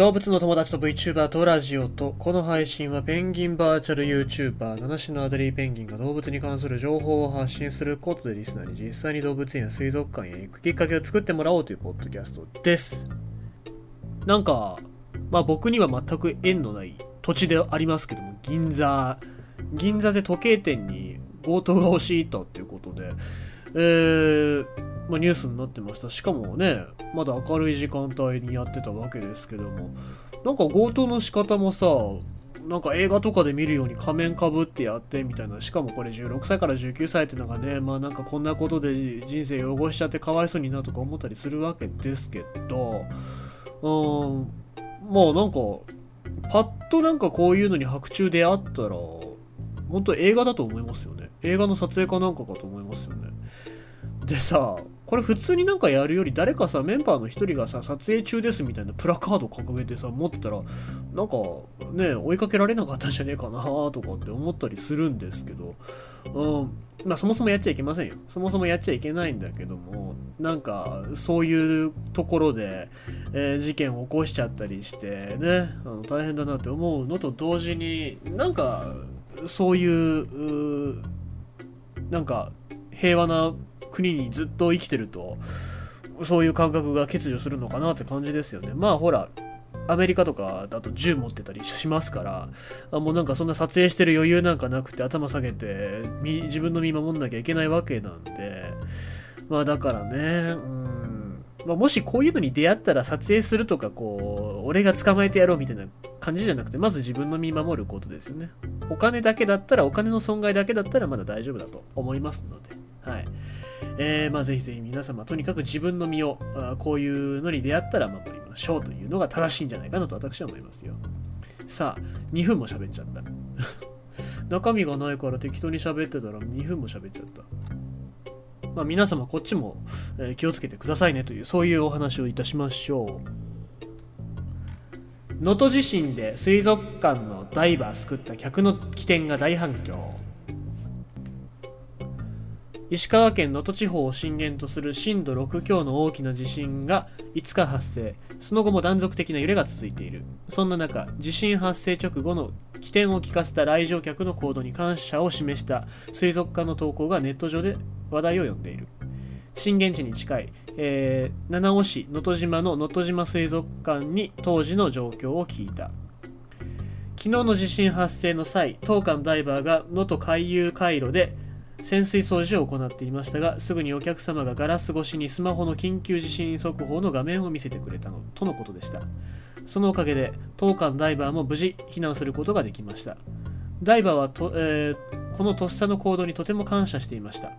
動物の友達と VTuber とラジオと、この配信はペンギンバーチャル YouTuber、七種のアデリーペンギンが動物に関する情報を発信することでリスナーに実際に動物園や水族館へ行くきっかけを作ってもらおうというポッドキャストです。なんか、まあ僕には全く縁のない土地でありますけども、銀座、銀座で時計店に強盗が押し入ったっていうことで、えー、まあ、ニュースになってました。しかもね、まだ明るい時間帯にやってたわけですけども、なんか強盗の仕方もさ、なんか映画とかで見るように仮面かぶってやってみたいな、しかもこれ16歳から19歳ってのがね、まあなんかこんなことで人生汚しちゃってかわいそうになとか思ったりするわけですけど、うん、まあなんか、パッとなんかこういうのに白昼であったら、本当映画だと思いますよね。映画の撮影かなんかかと思いますよね。でさ、これ普通になんかやるより誰かさ、メンバーの一人がさ、撮影中ですみたいなプラカード掲げてさ、持ってたら、なんかね、追いかけられなかったんじゃねえかなとかって思ったりするんですけど、うん、まあそもそもやっちゃいけませんよ。そもそもやっちゃいけないんだけども、なんかそういうところで、えー事件を起こしちゃったりしてね、あの大変だなって思うのと同時に、なんかそういう、うなんか平和な国にずっと生きてるとそういう感覚が欠如するのかなって感じですよね。まあほらアメリカとかだと銃持ってたりしますからあもうなんかそんな撮影してる余裕なんかなくて頭下げて自分の身守んなきゃいけないわけなんでまあだからねうん、まあ、もしこういうのに出会ったら撮影するとかこう俺が捕まえてやろうみたいな感じじゃなくてまず自分の身守ることですよねお金だけだったらお金の損害だけだったらまだ大丈夫だと思いますのではいえーまあ、ぜひぜひ皆様、とにかく自分の身をあこういうのに出会ったら守りましょうというのが正しいんじゃないかなと私は思いますよ。さあ、2分も喋っちゃった。中身がないから適当に喋ってたら2分も喋っちゃった。まあ、皆様、こっちも、気をつけてくださいねという、そういうお話をいたしましょう。能登地震で水族館のダイバー救った客の起点が大反響。石川県能登地方を震源とする震度6強の大きな地震が5日発生その後も断続的な揺れが続いているそんな中地震発生直後の起点を聞かせた来場客の行動に感謝を示した。水族館の投稿がネット上で話題を呼んでいる。震源地に近い、えー七尾市能登島の能登島水族館に当時の状況を聞いた。昨日の地震発生の際当館ダイバーが能登海遊回路で潜水掃除を行っていましたがすぐにお客様がガラス越しにスマホの緊急地震速報の画面を見せてくれたのとのことでした。そのおかげで当館ダイバーも無事避難することができました。ダイバーはと、えーこのとっさの行動にとても感謝していました。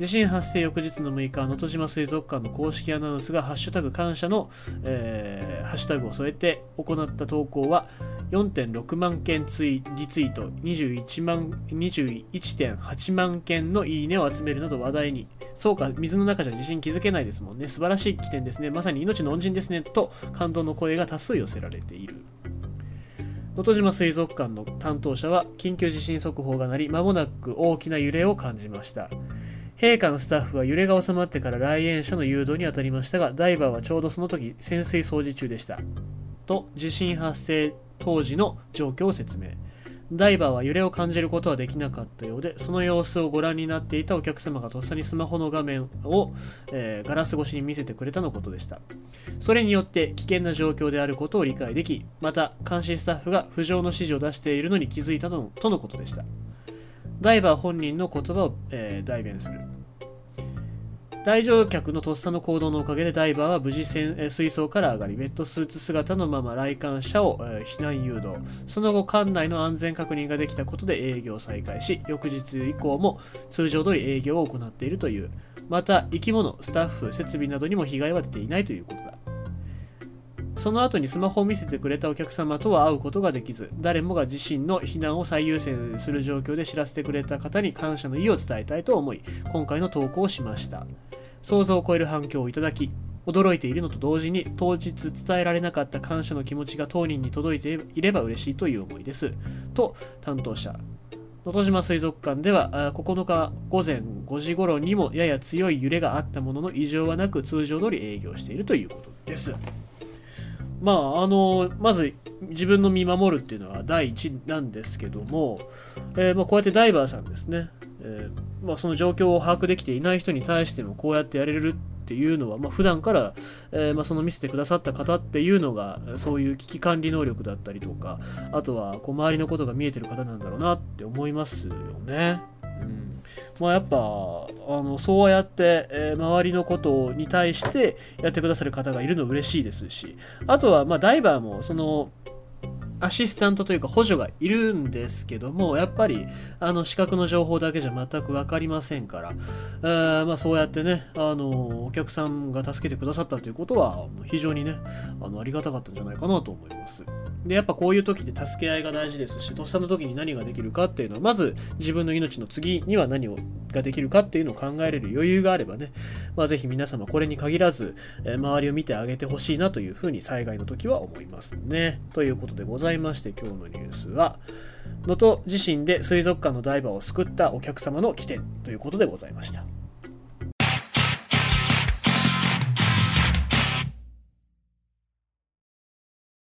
地震発生翌日の6日、能登島水族館の公式アナウンスがハッシュタグ感謝の、えーハッシュタグを添えて行った投稿は4.6万件ツイリツイート21万21.8万件のいいねを集めるなど話題に。そうか水の中じゃ地震気づけないですもんね。素晴らしい起点ですね。まさに命の恩人ですね。と感動の声が多数寄せられている。能登島水族館の担当者は緊急地震速報が鳴り間もなく大きな揺れを感じました。陛下のスタッフは揺れが収まってから来園者の誘導に当たりましたがダイバーはちょうどその時潜水掃除中でした。と地震発生当時の状況を説明。ダイバーは揺れを感じることはできなかったようでその様子をご覧になっていたお客様がとっさにスマホの画面を、えーガラス越しに見せてくれたのことでした。それによって危険な状況であることを理解できまた監視スタッフが浮上の指示を出しているのに気づいたのとのことでした。ダイバー本人の言葉を、えー代弁する。来場客のとっさの行動のおかげでダイバーは無事船水槽から上がりウェットスーツ姿のまま来館者を、え避難誘導。その後館内の安全確認ができたことで営業再開し翌日以降も通常通り営業を行っているという。また生き物スタッフ設備などにも被害は出ていないということだ。その後にスマホを見せてくれたお客様とは会うことができず、誰もが自身の避難を最優先する状況で知らせてくれた方に感謝の意を伝えたいと思い、今回の投稿をしました。想像を超える反響をいただき、驚いているのと同時に当日伝えられなかった感謝の気持ちが当人に届いていれば嬉しいという思いです。と担当者。能登島水族館では9日午前5時頃にもやや強い揺れがあったものの異常はなく通常通り営業しているということです。まああのまず自分の見守るっていうのは第一なんですけども、えー、まあ、こうやってダイバーさんですね、えー、まあ、その状況を把握できていない人に対してもこうやってやれるっていうのは、まあ、普段から、えー、まあ、その見せてくださった方っていうのがそういう危機管理能力だったりとかあとはこう周りのことが見えてる方なんだろうなって思いますよね。うんまあ、やっぱあのそうやって、えー、周りのことに対してやってくださる方がいるの嬉しいですしあとは、まあ、ダイバーもそのアシスタントというか補助がいるんですけども、やっぱり、あの、資格の情報だけじゃ全く分かりませんから、えー、まあ、そうやってね、あの、お客さんが助けてくださったということは、非常にね、あの、ありがたかったんじゃないかなと思います。で、やっぱこういう時で助け合いが大事ですし、とっさの時に何ができるかっていうのは、まず自分の命の次には何をができるかっていうのを考えれる余裕があればね、まあ、ぜひ皆様これに限らず、えー、周りを見てあげてほしいなというふうに災害の時は思いますね。ということでございますざいまして、今日のニュースは、能登地震で水族館のダイバーを救ったお客様の起点ということでございました。